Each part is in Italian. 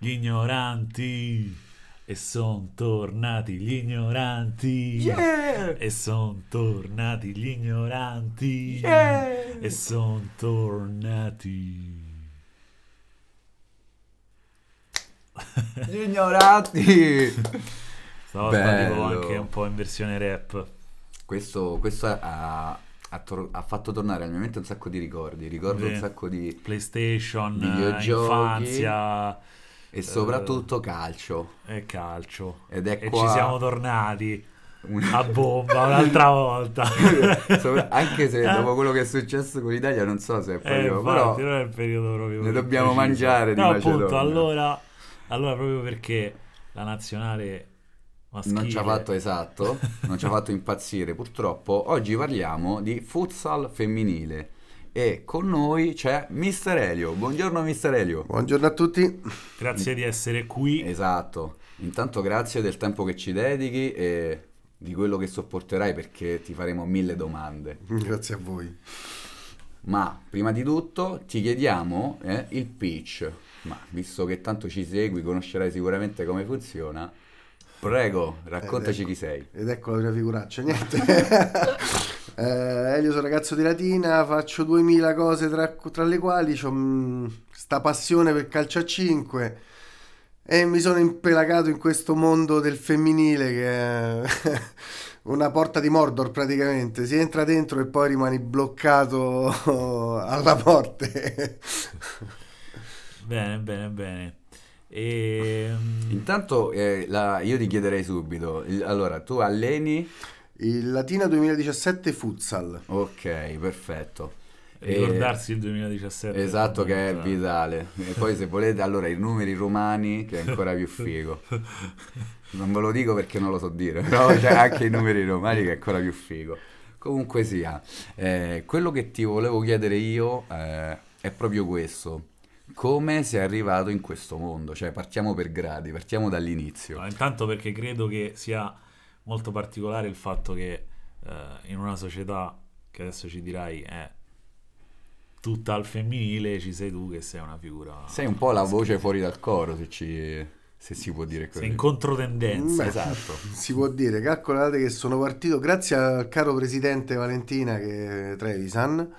Gli ignoranti. E son tornati gli ignoranti. Yeah! E son tornati gli ignoranti. Yeah! E son tornati. Gli ignoranti! Stavolta arrivo anche un po' in versione rap. Questo, questo ha, ha tor- ha fatto tornare alla mia mente un sacco di ricordi. Ricordo Sì. un sacco di... PlayStation, Videogiochi. infanzia E soprattutto calcio. e calcio. Ed è E qua... ci siamo tornati a bomba un'altra volta. Anche se dopo quello che è successo con l'Italia non so se è Eh, proprio... infatti, però non è il periodo proprio ne dobbiamo preciso. mangiare No, appunto, allora, allora proprio perché la nazionale maschile non ci ha fatto esatto, non ci ha fatto impazzire purtroppo. Oggi parliamo di futsal femminile e con noi c'è Mister Elio. Buongiorno Mister Elio. Buongiorno a tutti. Grazie di essere qui. Esatto. Intanto grazie del tempo che ci dedichi e di quello che sopporterai perché ti faremo mille domande. Grazie a voi. Ma prima di tutto ti chiediamo eh, il pitch. Ma visto che tanto ci segui, conoscerai sicuramente come funziona. Prego, raccontaci ecco- chi sei. Ed ecco la prima figuraccia, niente. eh, Elio sono ragazzo di Latina, faccio 2000 cose tra, tra le quali ho sta passione per calcio a 5 e mi sono impelagato in questo mondo del femminile che è una porta di Mordor praticamente. Si entra dentro e poi rimani bloccato alla porta. Bene, bene, bene. E, Intanto eh, la- io ti chiederei subito, allora tu alleni? Il Latina 2017 Futsal. Ok, perfetto. E- ricordarsi il 2017. Esatto, che è fondamentale. vitale. E poi se volete, allora i numeri romani, che è ancora più figo. Non ve lo dico perché non lo so dire, però c'è anche i numeri romani che è ancora più figo. Comunque sia, eh, quello che ti volevo chiedere io eh, è proprio questo. Come sei arrivato in questo mondo? Cioè, partiamo per gradi, partiamo dall'inizio. No, intanto perché credo che sia molto particolare il fatto che eh, in una società che adesso ci dirai è tutta al femminile, ci sei tu che sei una figura. Sei un po' la voce fuori dal coro, se, ci- se si può dire così. sei in controtendenza. Beh, Esatto. Si può dire, calcolate che sono partito grazie al caro presidente Valentina che Trevisan.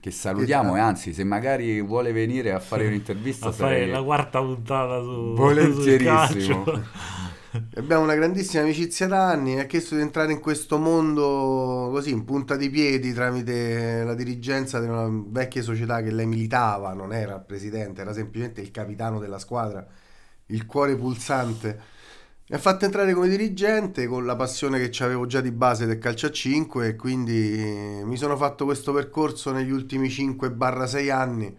Che salutiamo e anzi, se magari vuole venire a fare un'intervista, A fare sarei la quarta puntata su volentierissimo. Abbiamo una grandissima amicizia da anni. Mi ha chiesto di entrare in questo mondo così in punta di piedi tramite la dirigenza di una vecchia società che lei militava. Non era il presidente, era semplicemente il capitano della squadra, il cuore pulsante. Mi ha fatto entrare come dirigente con la passione che avevo già di base del calcio a 5 e quindi mi sono fatto questo percorso negli ultimi 5-6 anni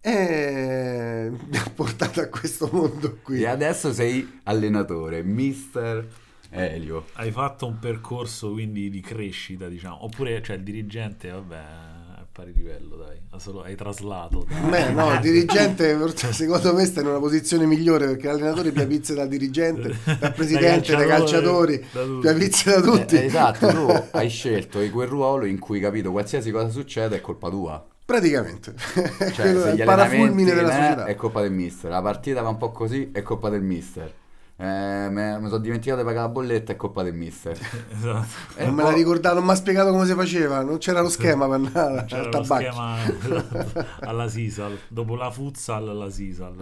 e mi ha portato a questo mondo qui. E adesso sei allenatore, mister Elio. Hai fatto un percorso quindi di crescita, diciamo, oppure cioè il dirigente, vabbè, è a pari livello, dai, hai traslato. dai. Beh, no, il dirigente secondo me sta in una posizione migliore perché l'allenatore pia pizze dal dirigente, dal presidente, dai calciatori, da pia pizze da tutti. Eh, esatto, tu hai scelto quel ruolo in cui, capito, qualsiasi cosa succede è colpa tua. Praticamente. Cioè, se il parafulmine allenamenti, della società. è colpa del mister. La partita va un po' così, è colpa del mister. Eh, mi sono dimenticato di pagare la bolletta, è colpa del mister. Esatto. Non me l'ha po'- ricordato, non mi ha spiegato come si faceva, non c'era lo schema per andare C'era al lo tabacco. schema esatto, alla Sisal, dopo la futsal la Sisal.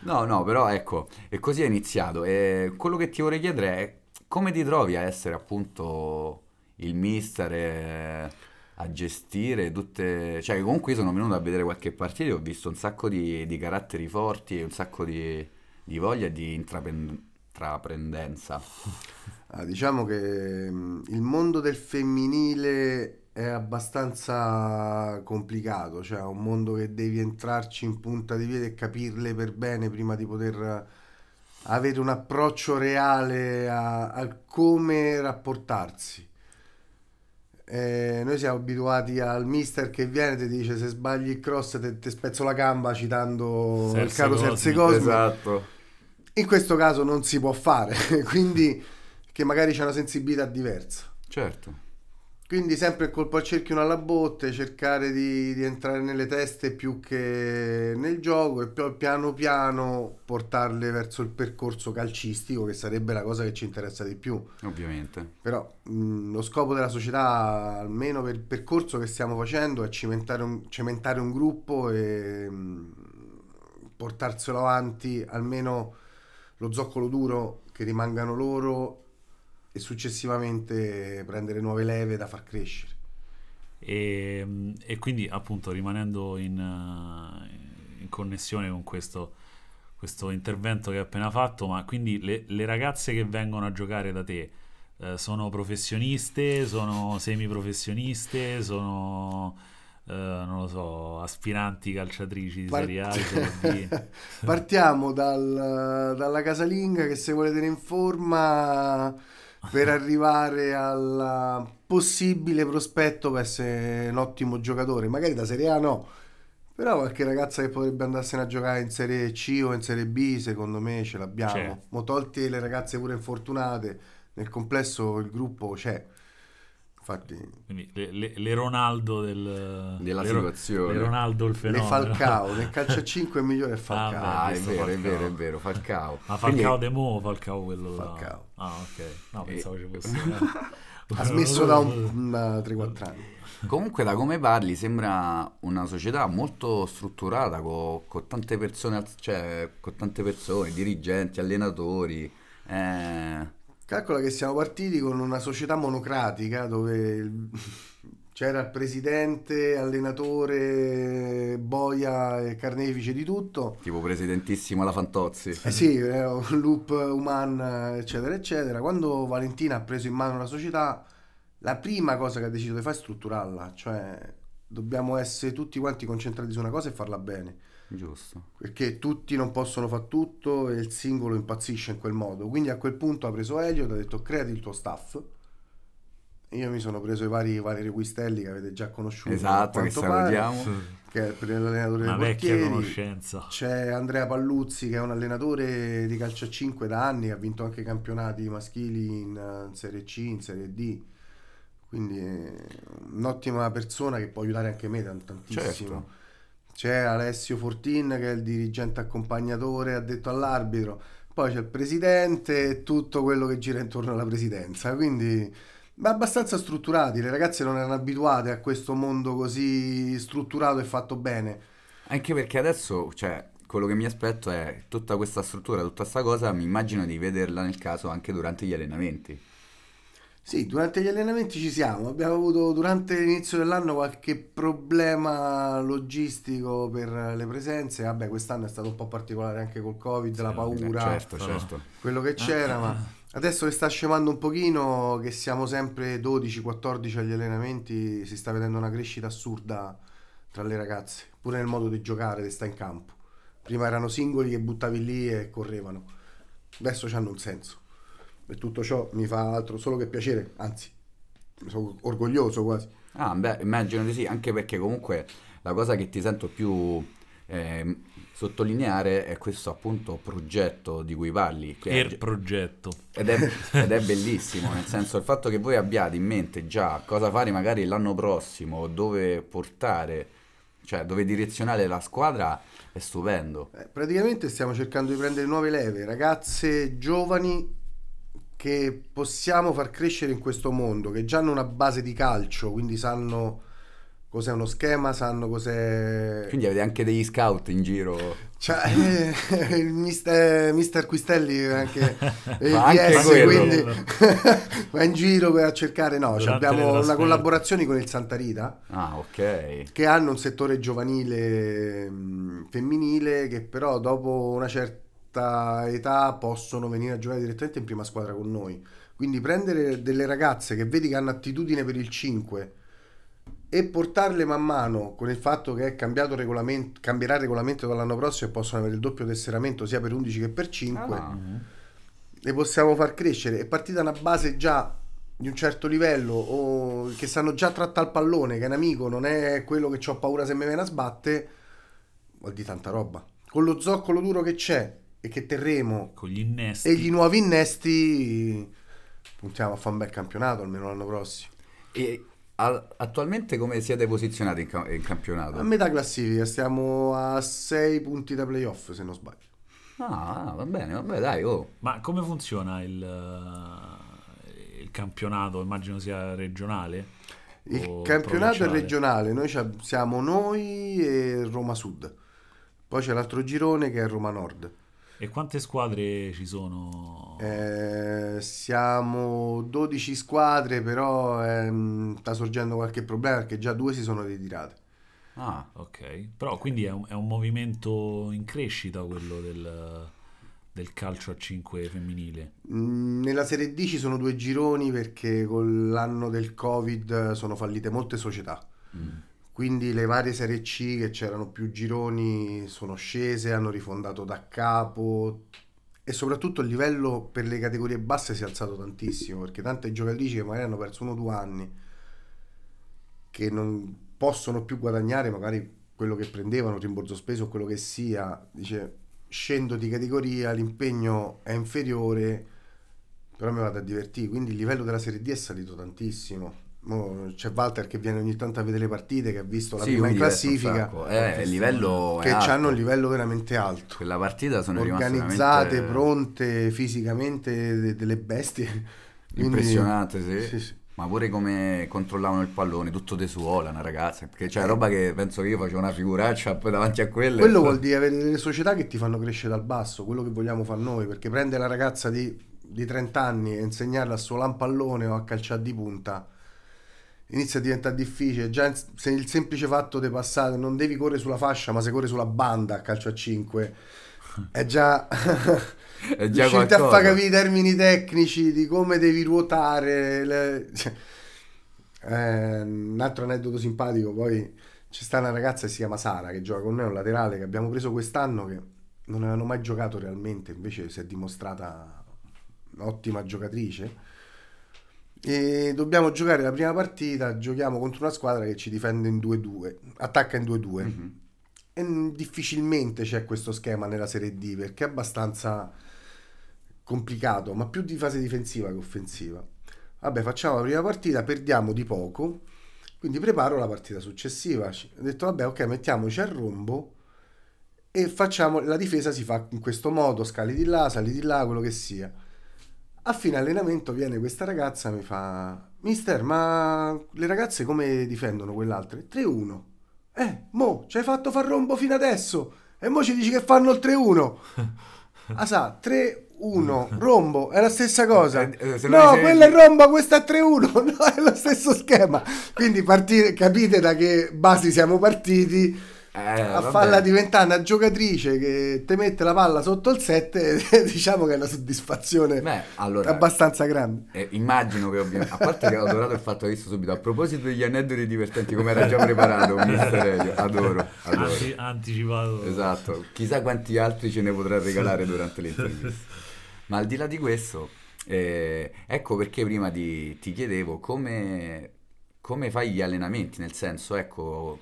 No, no, però ecco, e così è iniziato. E quello che ti vorrei chiedere è come ti trovi a essere appunto il mister e a gestire tutte... Cioè, comunque io sono venuto a vedere qualche partita e ho visto un sacco di, di caratteri forti e un sacco di, di voglia di intraprendenza. Ah, diciamo che mh, il mondo del femminile è abbastanza complicato, cioè è un mondo che devi entrarci in punta di piedi e capirle per bene prima di poter avere un approccio reale a, al come rapportarsi. Eh, noi siamo abituati al mister che viene e ti dice se sbagli il cross te, te spezzo la gamba citando il Serse caro Cosmi. Serse Cosmi. Esatto. In questo caso non si può fare, quindi che magari c'è una sensibilità diversa. Certo. Quindi sempre colpo al cerchio una alla botte, cercare di, di entrare nelle teste più che nel gioco e poi piano piano portarle verso il percorso calcistico che sarebbe la cosa che ci interessa di più. Ovviamente. Però mh, lo scopo della società, almeno per il percorso che stiamo facendo, è cimentare un, cementare un gruppo e mh, portarselo avanti, almeno lo zoccolo duro, che rimangano loro e successivamente prendere nuove leve da far crescere. E, e quindi appunto rimanendo in, uh, in connessione con questo, questo, intervento che hai appena fatto, ma quindi le, le ragazze che vengono a giocare da te uh, sono professioniste, sono semiprofessioniste, sono... Uh, non lo so, aspiranti calciatrici di Part- Serie A, di. Partiamo dal, dalla casalinga che se vuole tenere in forma per arrivare al possibile prospetto per essere un ottimo giocatore. Magari da Serie A no, però qualche ragazza che potrebbe andarsene a giocare in Serie C o in Serie B, secondo me ce l'abbiamo. C'è. Mo tolti le ragazze pure infortunate, nel complesso il gruppo c'è. Infatti, Quindi le, le- le Ronaldo del, Della le situazione. Le Ronaldo il le fenomeno. Falcao, nel calcio a 5 è migliore è Ah, Falcao. beh. Ah, è vero, è Falcao. vero, è vero, Falcao. Ma Quindi- Falcao De Mo Falcao quello là? Falcao. Ah, ok. No, E- pensavo ci fosse. ha smesso da un, da 3-4 anni. Comunque, da come parli, sembra una società molto strutturata, co- con, tante persone, cioè, con tante persone, dirigenti, allenatori. Eh, Calcola che siamo partiti con una società monocratica dove c'era il presidente, allenatore, boia e carnefice di tutto. tipo presidentissimo la Fantozzi. Eh sì, un loop human, eccetera, eccetera. Quando Valentina ha preso in mano la società, la prima cosa che ha deciso di fare è strutturarla, cioè dobbiamo essere tutti quanti concentrati su una cosa e farla bene. Giusto. perché tutti non possono fare tutto e il singolo impazzisce in quel modo. Quindi a quel punto ha preso Elliot, ha detto creati il tuo staff. Io mi sono preso i vari Valerio Quistelli che avete già conosciuto. Esatto, che quanto pare, salutiamo. che è per l'allenatore Una dei vecchia portieri. conoscenza. C'è Andrea Palluzzi che è un allenatore di calcio a 5 da anni, ha vinto anche campionati maschili in, eh, in Serie C, in Serie D. Quindi è un'ottima persona che può aiutare anche me tant- tantissimo. Certo. C'è Alessio Fortin che è il dirigente accompagnatore addetto all'arbitro, poi c'è il presidente e tutto quello che gira intorno alla presidenza, quindi ma abbastanza strutturati, le ragazze non erano abituate a questo mondo così strutturato e fatto bene. Anche perché adesso, cioè, quello che mi aspetto è tutta questa struttura, tutta questa cosa, mi immagino di vederla nel caso anche durante gli allenamenti. Sì, durante gli allenamenti ci siamo, abbiamo avuto durante l'inizio dell'anno qualche problema logistico per le presenze, vabbè quest'anno è stato un po' particolare anche col Covid, la Sì, paura. certo, certo. quello che c'era, ma adesso che sta scemando un pochino, che siamo sempre 12-14 agli allenamenti, si sta vedendo una crescita assurda tra le ragazze, pure nel modo di giocare, di stare in campo. Prima erano singoli che buttavi lì e correvano, adesso hanno un senso. E tutto ciò mi fa altro solo che piacere, anzi, sono orgoglioso quasi. Ah, beh, immagino di sì, anche perché comunque la cosa che ti sento più ehm, sottolineare è questo appunto progetto di cui parli. che è- Il progetto. Ed è, ed è bellissimo, nel senso il fatto che voi abbiate in mente già cosa fare magari l'anno prossimo, dove portare, cioè dove direzionare la squadra, è stupendo. Eh, praticamente stiamo cercando di prendere nuove leve, ragazze giovani che possiamo far crescere in questo mondo, che già hanno una base di calcio, quindi sanno cos'è uno schema, sanno cos'è... Quindi avete anche degli scout in giro. Cioè, eh, il mister, mister Quistelli anche il Fa anche quello. quindi va in giro per cercare... No, cioè abbiamo una collaborazione con il Santa Rita Ah, ok. che hanno un settore giovanile mh, femminile che però dopo una certa età possono venire a giocare direttamente in prima squadra con noi. Quindi prendere delle ragazze che vedi che hanno attitudine per il 5 e portarle man mano con il fatto che è cambiato il regolamento, cambierà il regolamento dall'anno prossimo e possono avere il doppio tesseramento sia per 11 che per 5 Ah, le possiamo far crescere. È partita una base già di un certo livello o che sanno già trattare il pallone, che è un amico, non è quello che ho paura se mi viene a sbatte, vuol dire tanta roba. Con lo zoccolo duro che c'è e che terremo Con gli innesti. e gli nuovi innesti puntiamo a fare un bel campionato almeno l'anno prossimo. E a- attualmente come siete posizionati in, ca- in campionato? A metà classifica, stiamo a 6 punti da playoff se non sbaglio. Ah, va bene, vabbè, dai, oh. Ma come funziona il, il campionato? Immagino sia regionale? Il campionato è regionale, noi siamo noi e Roma Sud. Poi c'è l'altro girone che è Roma Nord. E quante squadre ci sono? Eh, siamo 12 squadre, però ehm, sta sorgendo qualche problema perché già due si sono ritirate. Ah, Ok, però quindi è un, è un movimento in crescita quello del, del calcio a 5 femminile. Mm, Nella Serie D ci sono due gironi perché con l'anno del Covid sono fallite molte società. mm. Quindi le varie Serie C che c'erano più gironi sono scese, hanno rifondato da capo e soprattutto il livello per le categorie basse si è alzato tantissimo perché tante giocatrici che magari hanno perso uno o due anni che non possono più guadagnare magari quello che prendevano, rimborso speso o quello che sia, dice scendo di categoria, l'impegno è inferiore, però mi vado a divertire, quindi il livello della Serie D è salito tantissimo. C'è Walter che viene ogni tanto a vedere le partite, che ha visto la Sì, prima in quindi classifica. Eh, il livello che hanno un livello veramente alto. Quella partita sono Organizzate, veramente pronte fisicamente, de- delle bestie. Quindi- impressionante, sì. Sì, sì. Ma pure come controllavano il pallone, tutto de suola, una ragazza. Perché c'è roba che penso che io facevo una figuraccia poi davanti a quelle. Quello vuol dire avere delle società che ti fanno crescere dal basso, quello che vogliamo fare noi, perché prendere la ragazza di, di 30 anni e insegnarla a suolare un pallone o a calciare di punta inizia a diventare difficile. Già se il semplice fatto di passare, non devi correre sulla fascia, ma se corri sulla banda a calcio a 5, è già... È già riuscite a far capire i termini tecnici di come devi ruotare. le- eh, un altro aneddoto simpatico, poi c'è sta una ragazza che si chiama Sara che gioca con noi, un laterale che abbiamo preso quest'anno che non avevano mai giocato realmente, invece si è dimostrata un'ottima giocatrice. E dobbiamo giocare la prima partita, giochiamo contro una squadra che ci difende in 2-2, attacca in 2-2. Mhm. E difficilmente c'è questo schema nella Serie D perché è abbastanza complicato, ma più di fase difensiva che offensiva. Vabbè, facciamo la prima partita, perdiamo di poco, quindi preparo la partita successiva. Ho detto, vabbè, ok, mettiamoci al rombo e facciamo, la difesa si fa in questo modo, scali di là, sali di là, quello che sia. A fine allenamento viene questa ragazza e mi fa, mister, ma le ragazze come difendono quell'altra? 3-1. Eh, mo, ci hai fatto far rombo fino adesso e mo ci dici che fanno il 3-1. Ah sa, 3-1, rombo, è la stessa cosa. Eh, eh, no, non sei- quello è rombo, questo è 3-1, no, è lo stesso schema. Quindi partire, capite da che basi siamo partiti Eh, a vabbè. farla diventare una giocatrice che te mette la palla sotto il 7, diciamo che è una soddisfazione Beh, allora, abbastanza grande. eh, immagino che ovviamente, a parte che ho adorato il fatto visto subito, a proposito degli aneddoti divertenti, come era già preparato, mister Elio, adoro, adoro. Anti- anticipato. Esatto, chissà quanti altri ce ne potrà regalare durante l'intervista. Ma al di là di questo, eh, ecco perché prima di- ti chiedevo come, come fai gli allenamenti, nel senso, ecco,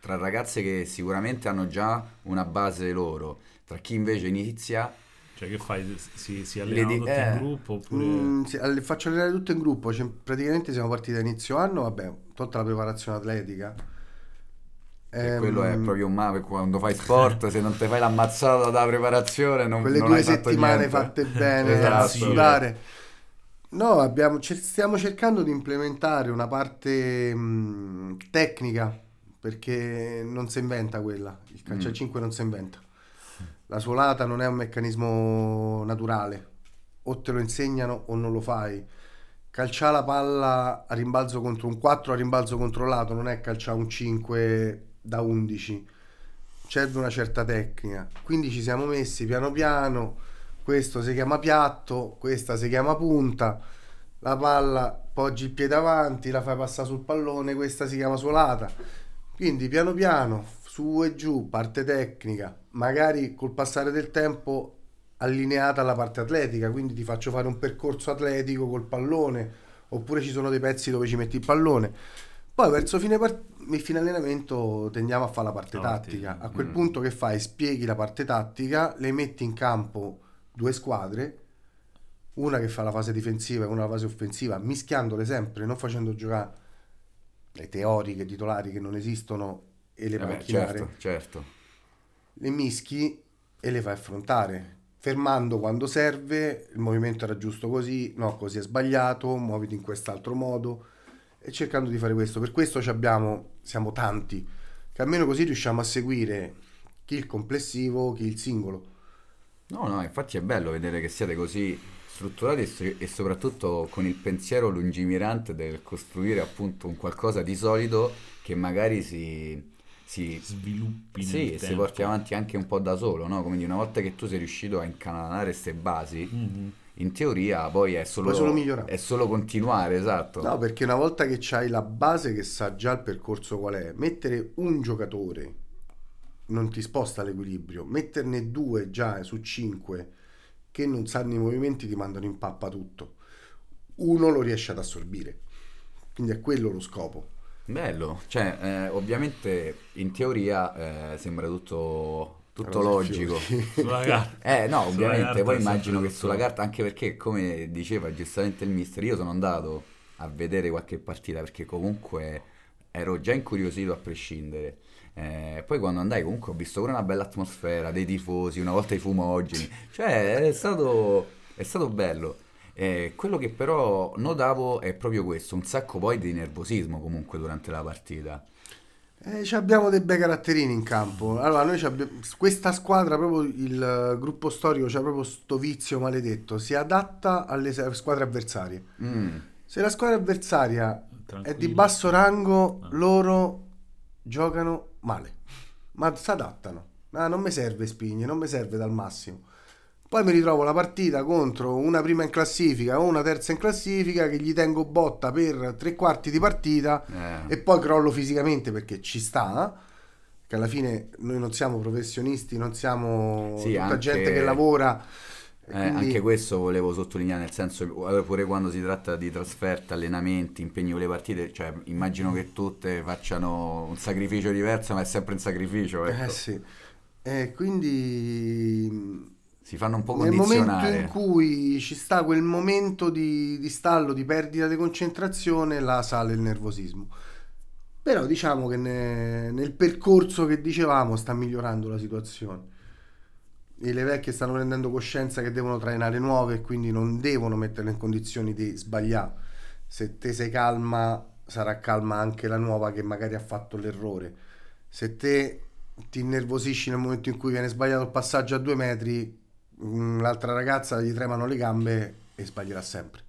tra ragazze che sicuramente hanno già una base loro, tra chi invece inizia, Cioè che fai? Si, si Le allenano di- tutti eh. in gruppo oppure... Mm, sì, alle- faccio allenare tutto in gruppo, cioè, praticamente siamo partiti a inizio anno, vabbè, tutta la preparazione atletica. e Ehm, quello è proprio un male quando fai sport, se non ti fai l'ammazzata da preparazione non, quelle non due settimane niente. fatte bene Esatto. a sudare. No, abbiamo, stiamo cercando di implementare una parte mh, tecnica perché non si inventa quella. Il calcio a Mm. 5 non si inventa. La suolata non è un meccanismo naturale, o te lo insegnano o non lo fai. Calciare la palla a rimbalzo contro un 4 a rimbalzo controllato non è calciare un 5 da 11 serve una certa tecnica. Quindi ci siamo messi piano piano. Questo si chiama piatto, questa si chiama punta. La palla poggi il piede avanti, la fai passare sul pallone, questa si chiama suolata. Quindi piano piano, su e giù, parte tecnica, magari col passare del tempo allineata alla parte atletica, quindi ti faccio fare un percorso atletico col pallone, oppure ci sono dei pezzi dove ci metti il pallone. Poi verso fine, part- fine allenamento tendiamo a fare la parte partita. tattica. A quel Mm. punto che fai? Spieghi la parte tattica, le metti in campo due squadre, una che fa la fase difensiva e una la fase offensiva, mischiandole sempre, non facendo giocare le teoriche titolari che non esistono e le Vabbè, macchinare, certo, certo. le mischi e le fai affrontare. Fermando quando serve, il movimento era giusto così, no, così è sbagliato, muoviti in quest'altro modo e cercando di fare questo. Per questo ci abbiamo, siamo tanti, che almeno così riusciamo a seguire chi il complessivo, chi il singolo. No, no, infatti è bello vedere che siete così strutturati e, so- e soprattutto con il pensiero lungimirante del costruire appunto un qualcosa di solido che magari si, si, Sviluppi sì, nel si porti avanti anche un po' da solo, no? Quindi una volta che tu sei riuscito a incanalare queste basi, Mhm. in teoria poi è solo, solo migliorare. è solo continuare, esatto. No, perché una volta che hai la base che sa già il percorso qual è, mettere un giocatore non ti sposta l'equilibrio, metterne due già su cinque che non sanno i movimenti ti mandano in pappa tutto. Uno lo riesce ad assorbire. Quindi è quello lo scopo. Bello, cioè eh, ovviamente in teoria eh, sembra tutto, tutto logico. fiori. Sulla carta. Eh no, ovviamente, carta poi immagino che sulla carta, anche perché come diceva giustamente il mister, io sono andato a vedere qualche partita perché comunque ero già incuriosito a prescindere. Eh, poi quando andai comunque ho visto pure una bella atmosfera, dei tifosi, una volta i fumogeni, cioè è stato, è stato bello. Eh, quello che però notavo è proprio questo, un sacco poi di nervosismo comunque durante la partita. Eh, ci abbiamo dei bei caratterini in campo. Allora, noi abbiamo- questa squadra, proprio il gruppo storico, c'ha proprio sto vizio maledetto. Si adatta alle squadre avversarie. Mm. Se la squadra avversaria è di Tranquillo. basso rango, Ah. loro giocano male, ma si adattano. Ah, non mi serve Spigne, non mi serve dal massimo. Poi mi ritrovo la partita contro una prima in classifica o una terza in classifica che gli tengo botta per tre quarti di partita Eh. e poi crollo fisicamente perché ci sta. Che alla fine noi non siamo professionisti, non siamo Sì, tutta anche- gente che lavora. Eh, quindi- Anche questo volevo sottolineare, nel senso, eh, pure quando si tratta di trasferta, allenamenti, impegni con le partite, cioè immagino che tutte facciano un sacrificio diverso, ma è sempre un sacrificio, ecco. Eh sì. E quindi Si fanno un po' nel momento condizionare. in cui ci sta quel momento di, di stallo, di perdita di concentrazione, là sale il nervosismo. Però diciamo che ne- nel percorso che dicevamo sta migliorando la situazione. E le vecchie stanno prendendo coscienza che devono trainare nuove e quindi non devono metterle in condizioni di sbagliare. Se te sei calma, sarà calma anche la nuova che magari ha fatto l'errore. Se te ti innervosisci nel momento in cui viene sbagliato il passaggio a due metri, mm, l'altra ragazza gli tremano le gambe e sbaglierà sempre.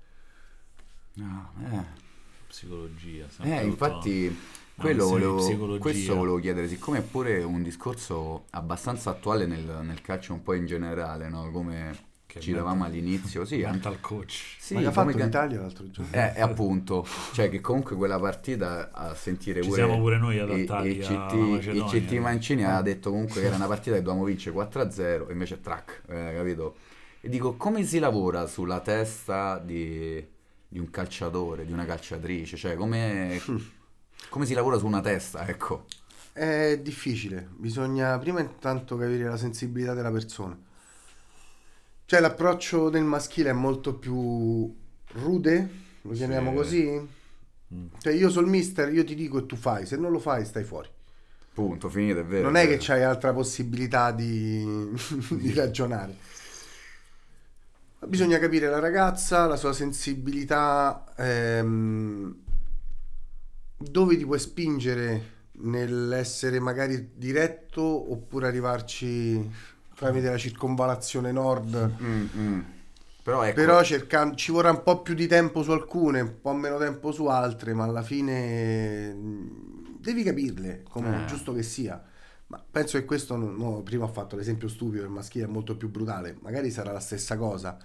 No, eh. Psicologia. sempre Eh, infatti, quello volevo, questo volevo chiedere, siccome è pure un discorso abbastanza attuale nel, nel calcio un po' in generale, no? Come Che ci mental- all'inizio, sì, anche- Mental coach. sì, Ma che ha come fatto ca- l'Italia l'altro giorno? Eh, e appunto, cioè che comunque quella partita a sentire Ci pure siamo pure noi adattati i alla CT, Macedonia. il CT Mancini ha detto comunque che era una partita che dovevamo vincere 4-0 e invece track, eh, capito? E dico, come si lavora sulla testa di, di un calciatore, di una calciatrice? Cioè, come, come si lavora su una testa, ecco. È difficile, bisogna prima intanto capire la sensibilità della persona. Cioè l'approccio del maschile è molto più rude, lo chiamiamo Sì. così? Mm. Cioè io sono il mister, io ti dico e tu fai, se non lo fai stai fuori. Punto, finito, è vero. Non è vero. che c'hai altra possibilità di, di ragionare. Bisogna capire la ragazza, la sua sensibilità, ehm, dove ti puoi spingere nell'essere magari diretto oppure arrivarci tramite la circonvalazione nord. Mm, mm. Però ecco, Però cercando, ci vorrà un po' più di tempo su alcune, un po' meno tempo su altre, ma alla fine mh, devi capirle, come Eh. è giusto che sia. Ma penso che questo, no, prima ho fatto l'esempio stupido, il maschile è molto più brutale, magari sarà la stessa cosa,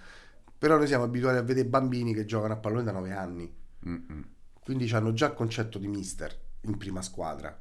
però noi siamo abituati a vedere bambini che giocano a pallone da 9 anni, Mm, mm. Quindi hanno già il concetto di mister in prima squadra.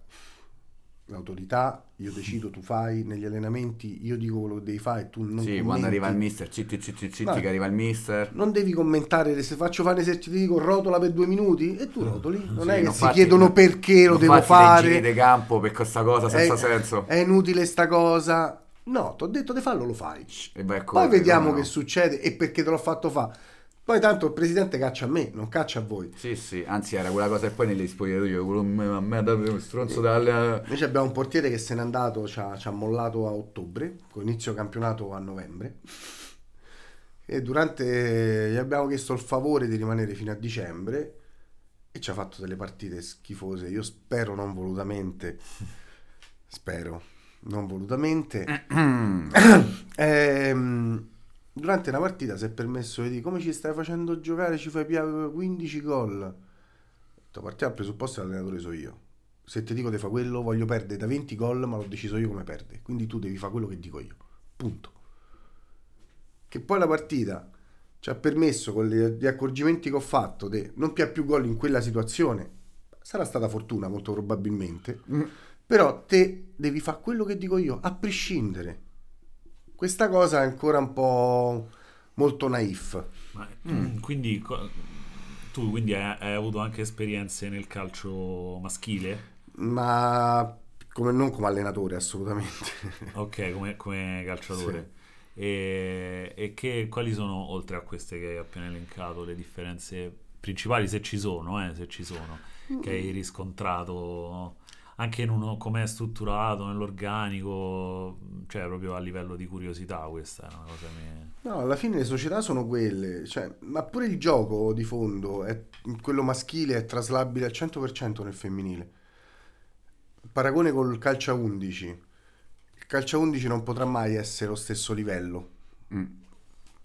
L'autorità, io decido, tu fai, negli allenamenti io dico quello che devi fare e tu non Sì, quando commenti. arriva il mister, zitti, zitti, zitti, che arriva il mister. Non devi commentare, se faccio fare un esercizio dico rotola per due minuti e tu rotoli. Non Sì, è che non si farti- chiedono perché lo non devo farti dei giri fare. di campo per questa cosa senza È- senso. È inutile sta cosa. No, ti ho detto di farlo, lo fai. E vai a Poi vediamo come che no? succede e perché te l'ho fatto fare. Poi tanto il presidente caccia a me, non caccia a voi. Sì, sì, anzi era quella cosa e poi negli spogliatoi quello a me ha dato un stronzo dalle... Invece abbiamo un portiere che se n'è andato, ci ha, ci ha mollato a ottobre, con inizio campionato a novembre. E durante gli abbiamo chiesto il favore di rimanere fino a dicembre e ci ha fatto delle partite schifose. Io spero non volutamente, spero non volutamente. ehm, durante una partita si è permesso di dire come ci stai facendo giocare, ci fai più 15 gol. Partiamo dal presupposto che l'allenatore so io. Se ti dico di fare quello, voglio perdere da 20 gol, ma l'ho deciso io come perde. Quindi tu devi fare quello che dico io. Punto. Che poi la partita ci ha permesso con gli accorgimenti che ho fatto di non più più gol in quella situazione. Sarà stata fortuna molto probabilmente. Mm. Però te devi fare quello che dico io, a prescindere. Questa cosa è ancora un po' molto naif. Ma, mm. Quindi tu quindi hai, hai, avuto anche esperienze nel calcio maschile? Ma come, non come allenatore assolutamente. ok, come, come calciatore. Sì. E, e che, quali sono, oltre a queste che hai appena elencato, le differenze principali, se ci sono, eh, se ci sono, che hai riscontrato anche in uno come è strutturato nell'organico, cioè proprio a livello di curiosità questa è una cosa che... No, alla fine le società sono quelle, cioè, ma pure il gioco di fondo, è, quello maschile è traslabile al 100% nel femminile. Paragone col calcio a 11. Il calcio a 11 non potrà mai essere lo stesso livello. Mm.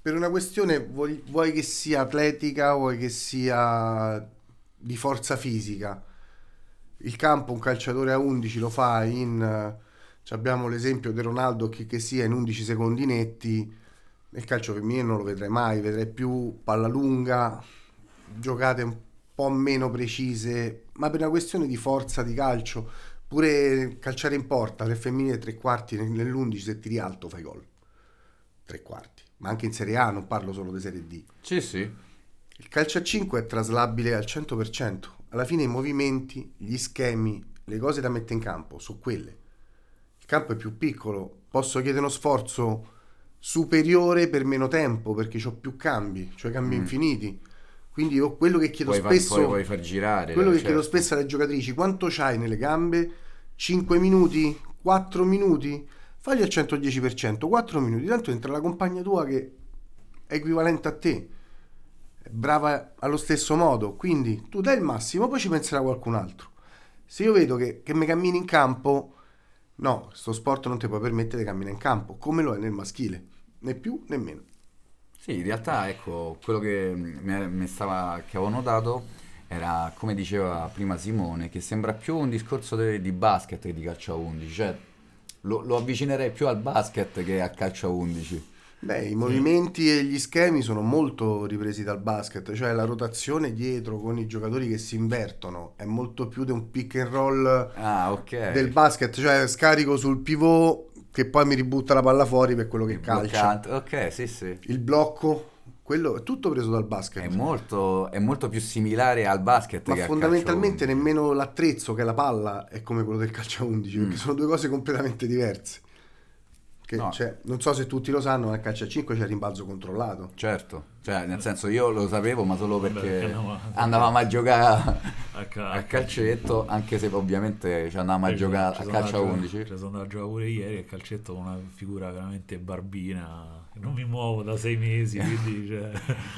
Per una questione, vuoi, vuoi che sia atletica, vuoi che sia di forza fisica il campo un calciatore a 11 lo fa in... abbiamo l'esempio di Ronaldo che, che sia in 11 secondi netti, nel calcio femminile non lo vedrai mai, vedrai più palla lunga, giocate un po' meno precise, ma per una questione di forza di calcio, pure calciare in porta, nel femminile tre quarti, nell'11 se tiri alto fai gol. Tre quarti, ma anche in Serie A, non parlo solo di Serie D. Sì, sì. Il calcio a 5 è traslabile al 100%, alla fine i movimenti, gli schemi, le cose da mettere in campo sono quelle. Il campo è più piccolo, posso chiedere uno sforzo superiore per meno tempo perché ho più cambi, cioè cambi mm. infiniti. Quindi io quello che chiedo puoi spesso far, puoi far girare, quello che certo. chiedo spesso alle giocatrici, quanto c'hai nelle gambe? 5 minuti, 4 minuti? Fagli al 110%, 4 minuti, tanto entra la compagna tua che è equivalente a te brava allo stesso modo, quindi tu dai il massimo, poi ci penserà qualcun altro. Se io vedo che, che mi cammini in campo, no, sto sport non ti può permettere di camminare in campo, come lo è nel maschile, né più né meno. Sì, in realtà ecco, quello che mi, stava, che avevo notato era, come diceva prima Simone, che sembra più un discorso de, di basket che di calcio a 11, cioè lo, lo avvicinerei più al basket che al calcio a 11. Beh, i movimenti e gli schemi sono molto ripresi dal basket, cioè la rotazione dietro con i giocatori che si invertono è molto più di un pick and roll ah, okay. del basket, cioè scarico sul pivot che poi mi ributta la palla fuori per quello che Il calcia. Bloccante. Ok, sì, sì. Il blocco, quello è tutto preso dal basket. È molto, è molto più similare al basket. Ma fondamentalmente nemmeno l'attrezzo che è la palla è come quello del calcio a 11, mm. perché sono due cose completamente diverse. Che, no. cioè, non so se tutti lo sanno, ma nel calcio a 5 c'è il rimbalzo controllato. Certo, cioè, nel senso io lo sapevo, ma solo perché andavamo a giocare a, cal- a calcetto, anche se ovviamente ci andavamo a giocare a calcio a 11. Ci sono andato a giocare pure ieri a calcetto con una figura veramente barbina. Non mi muovo da sei mesi, quindi cioè...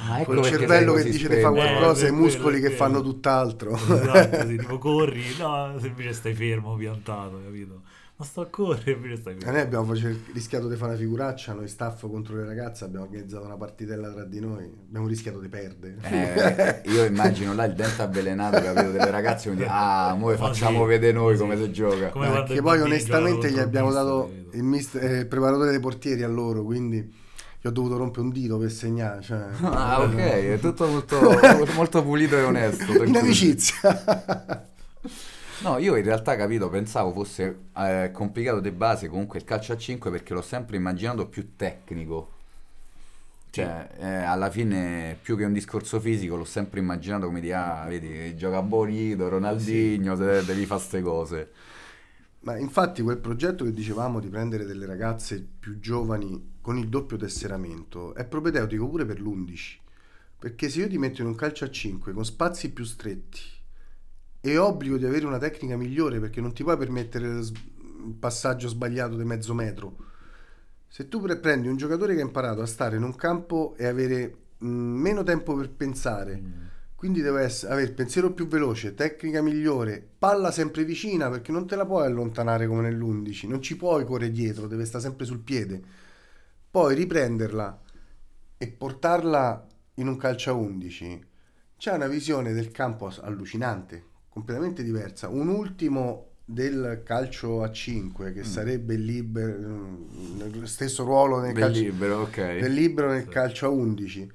ah, ecco il cervello che dice di fare qualcosa e i muscoli che fanno tutt'altro. Esatto, sì, tipo corri, no, se invece stai fermo, piantato, capito? Ma sto a correre invece stai noi abbiamo rischiato di fare una figuraccia noi staff contro le ragazze abbiamo organizzato una partitella tra di noi abbiamo rischiato di perdere eh, io immagino là il dente avvelenato capito delle ragazze quindi ah noi facciamo sì, vedere noi sì. come si gioca come eh, che poi onestamente gli abbiamo dato il, mister, eh, il preparatore dei portieri a loro quindi io ho dovuto rompere un dito per segnare. Cioè, ah, ok, è tutto molto, molto pulito e onesto. In amicizia. No, io in realtà capito, pensavo fosse eh, complicato di base comunque il calcio a 5 perché l'ho sempre immaginato più tecnico. Cioè, eh, alla fine, più che un discorso fisico, l'ho sempre immaginato come di, ah, vedi, gioca Bonito, Ronaldinho, sì. devi fare queste cose. Ma infatti quel progetto che dicevamo di prendere delle ragazze più giovani con il doppio tesseramento è propedeutico pure per l'11 Perché se io ti metto in un calcio a 5 con spazi più stretti e obbligo di avere una tecnica migliore perché non ti puoi permettere il passaggio sbagliato di mezzo metro. Se tu pre- prendi un giocatore che ha imparato a stare in un campo e avere mh, meno tempo per pensare, quindi deve avere pensiero più veloce, tecnica migliore, palla sempre vicina perché non te la puoi allontanare come nell'11, non ci puoi correre dietro, deve stare sempre sul piede. Poi riprenderla e portarla in un calcio a 11 c'è una visione del campo allucinante, completamente diversa. Un ultimo del calcio a 5 che sarebbe il libero, nel stesso ruolo nel Del calcio libero, ok. del libero nel calcio a 11.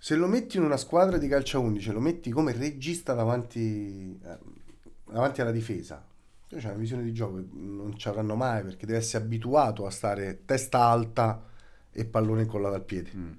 Se lo metti in una squadra di calcio a 11, lo metti come regista davanti, eh, davanti alla difesa. C'è una visione di gioco che non ci avranno mai perché deve essere abituato a stare testa alta e pallone incollato al piede. Mm.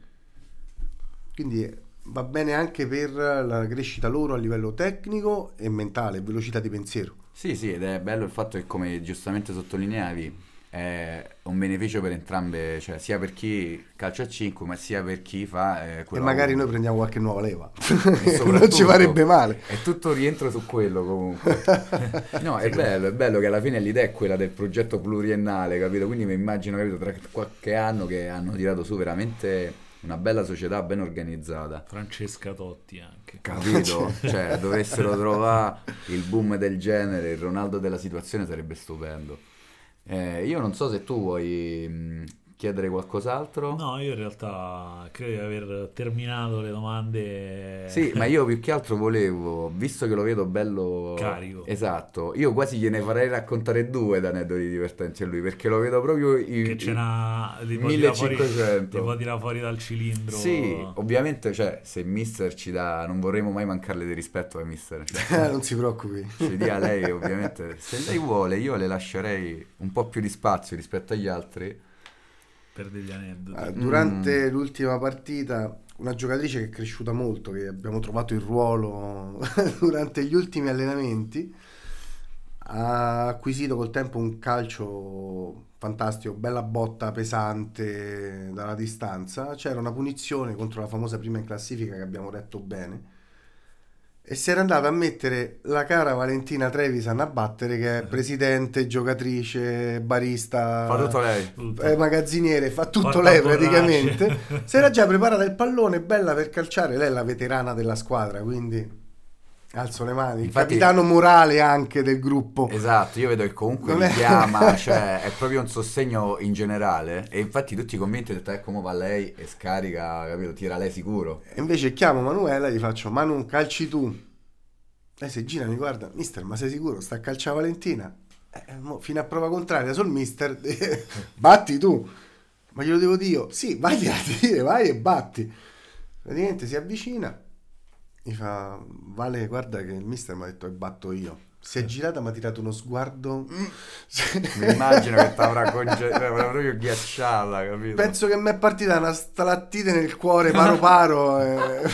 Quindi va bene anche per la crescita loro a livello tecnico e mentale, velocità di pensiero. Sì, sì, ed è bello il fatto che, come giustamente sottolineavi, è un beneficio per entrambe, cioè sia per chi calcia a 5, ma sia per chi fa eh, E magari noi prendiamo qualche nuova leva. Non ci farebbe male. È tutto rientro su quello comunque. No, è bello, è bello che alla fine l'idea è quella del progetto pluriennale, capito? Quindi mi immagino, capito, tra qualche anno che hanno tirato su veramente una bella società ben organizzata. Francesca Totti anche. Capito? Cioè, dovessero trovare il boom del genere, il Ronaldo della situazione sarebbe stupendo. Eh, io non so se tu vuoi mh, chiedere qualcos'altro. No, io in realtà credo di aver terminato le domande. Sì, ma io più che altro volevo, visto che lo vedo bello Carico. esatto, io quasi gliene farei raccontare due da aneddoti divertenti a lui, perché lo vedo proprio i- Che ce n'ha li può tirare fuori- 1500. li può tirare fuori dal cilindro. Sì, ovviamente, cioè, se Mister ci dà, non vorremmo mai mancarle di rispetto a Mister, cioè, non si preoccupi. ci dia lei ovviamente, se lei vuole io le lascerei un po' più di spazio rispetto agli altri. Per degli aneddoti. Mm. Durante l'ultima partita, una giocatrice che è cresciuta molto, che abbiamo trovato il ruolo durante gli ultimi allenamenti, ha acquisito col tempo un calcio fantastico, bella botta pesante dalla distanza. C'era una punizione contro la famosa prima in classifica che abbiamo detto bene. E si era andata a mettere la cara Valentina Trevisan a battere, che è presidente, giocatrice, barista Fa tutto lei. Tutto. eh, magazziniere, fa tutto Porta lei praticamente. Si era già preparata il pallone, bella per calciare. Lei è la veterana della squadra, quindi alzo le mani. Il Infatti- capitano morale anche del gruppo. Esatto, io vedo che comunque Non mi è- chiama, cioè è proprio un sostegno in generale e infatti tutti convinti ho detto eh, come va lei e scarica, capito, tira lei sicuro. E invece chiamo Manuela e gli faccio: Manu, calci tu. Lei si gira mi guarda, mister, ma sei sicuro? Sta a calciare Valentina? "Eh, mo, fino a prova contraria sul mister, batti tu. Ma glielo devo dire io? Sì, vai a dire, vai e batti. Praticamente si avvicina, mi fa, Vale, guarda che il mister mi ha detto che batto io. Si è girata, mi ha tirato uno sguardo. Mi immagino che ti avrà conge- proprio ghiacciata, capito? Penso che mi è partita una stalattite nel cuore paro paro e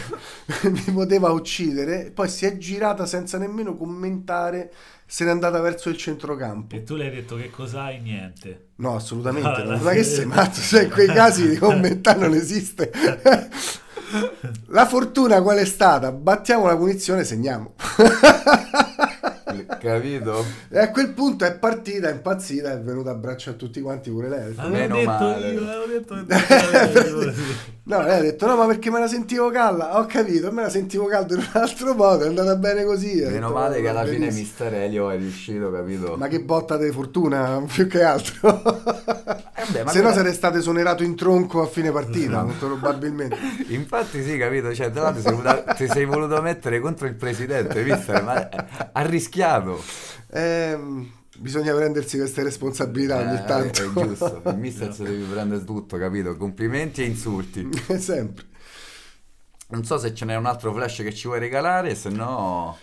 mi poteva uccidere. Poi si è girata senza nemmeno commentare, se n'è andata verso il centrocampo. E tu le hai detto che cos'hai? Niente. No, assolutamente no. Ma che sei matto? Cioè, in quei casi di commentare non esiste. La fortuna qual è stata? Battiamo la punizione, segniamo. Capito? E a quel punto è partita, è impazzita, è venuta a braccio a tutti quanti pure lei. Avevo Meno detto male. io, avevo detto che No, lei ha detto no, ma perché me la sentivo calda? Ho capito, me la sentivo calda in un altro modo, è andata bene così. Meno detto, male che alla fine benissimo. Mister Elio è riuscito, capito? Ma che botta di fortuna, più che altro. Eh beh, Se no quella- sarei stato esonerato in tronco a fine partita, molto probabilmente. Infatti sì, capito? Cioè, tra l'altro ti sei voluto- ti sei voluto mettere contro il presidente, Mister, ma ha rischiato. Ehm, bisogna prendersi queste responsabilità ogni Eh, tanto. È giusto, il mister si deve prendere tutto, capito? Complimenti e insulti. Sempre. Non so se ce n'è un altro flash che ci vuoi regalare, se no...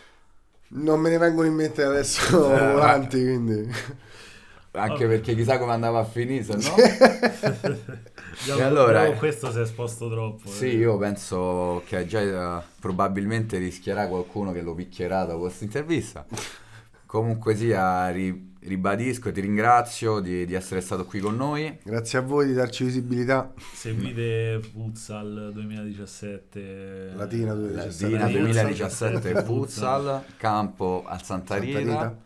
Non me ne vengono in mente adesso Eh, volanti, quindi... Anche perché chissà come andava a finire, se no... E allora- questo si è esposto troppo. Sì, eh. io penso che già eh, probabilmente rischierà qualcuno che lo picchierà dopo questa intervista. Comunque sia, ri- ribadisco e ti ringrazio di, di essere stato qui con noi. Grazie a voi di darci visibilità. Seguite Futsal 2017. Latina 2017. Latina Latina 2017 Futsal, campo al Santa Santa Rita. Rita.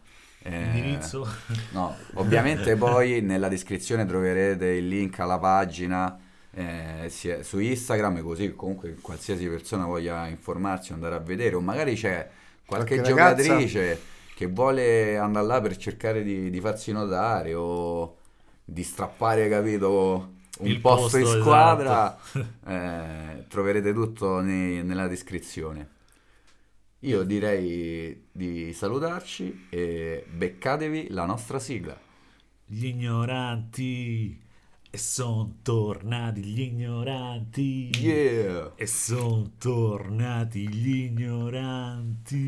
Eh, Indirizzo. No, ovviamente poi nella descrizione troverete il link alla pagina eh, su Instagram, così comunque qualsiasi persona voglia informarsi o andare a vedere, o magari c'è qualche, Qualche ragazza. giocatrice che vuole andare là per cercare di, di farsi notare o di strappare, capito, un Il posto in posto, squadra, esatto. eh, troverete tutto nei- nella descrizione. Io direi di salutarci e beccatevi la nostra sigla. Gli ignoranti. E son tornati gli ignoranti. Yeah! E son tornati gli ignoranti.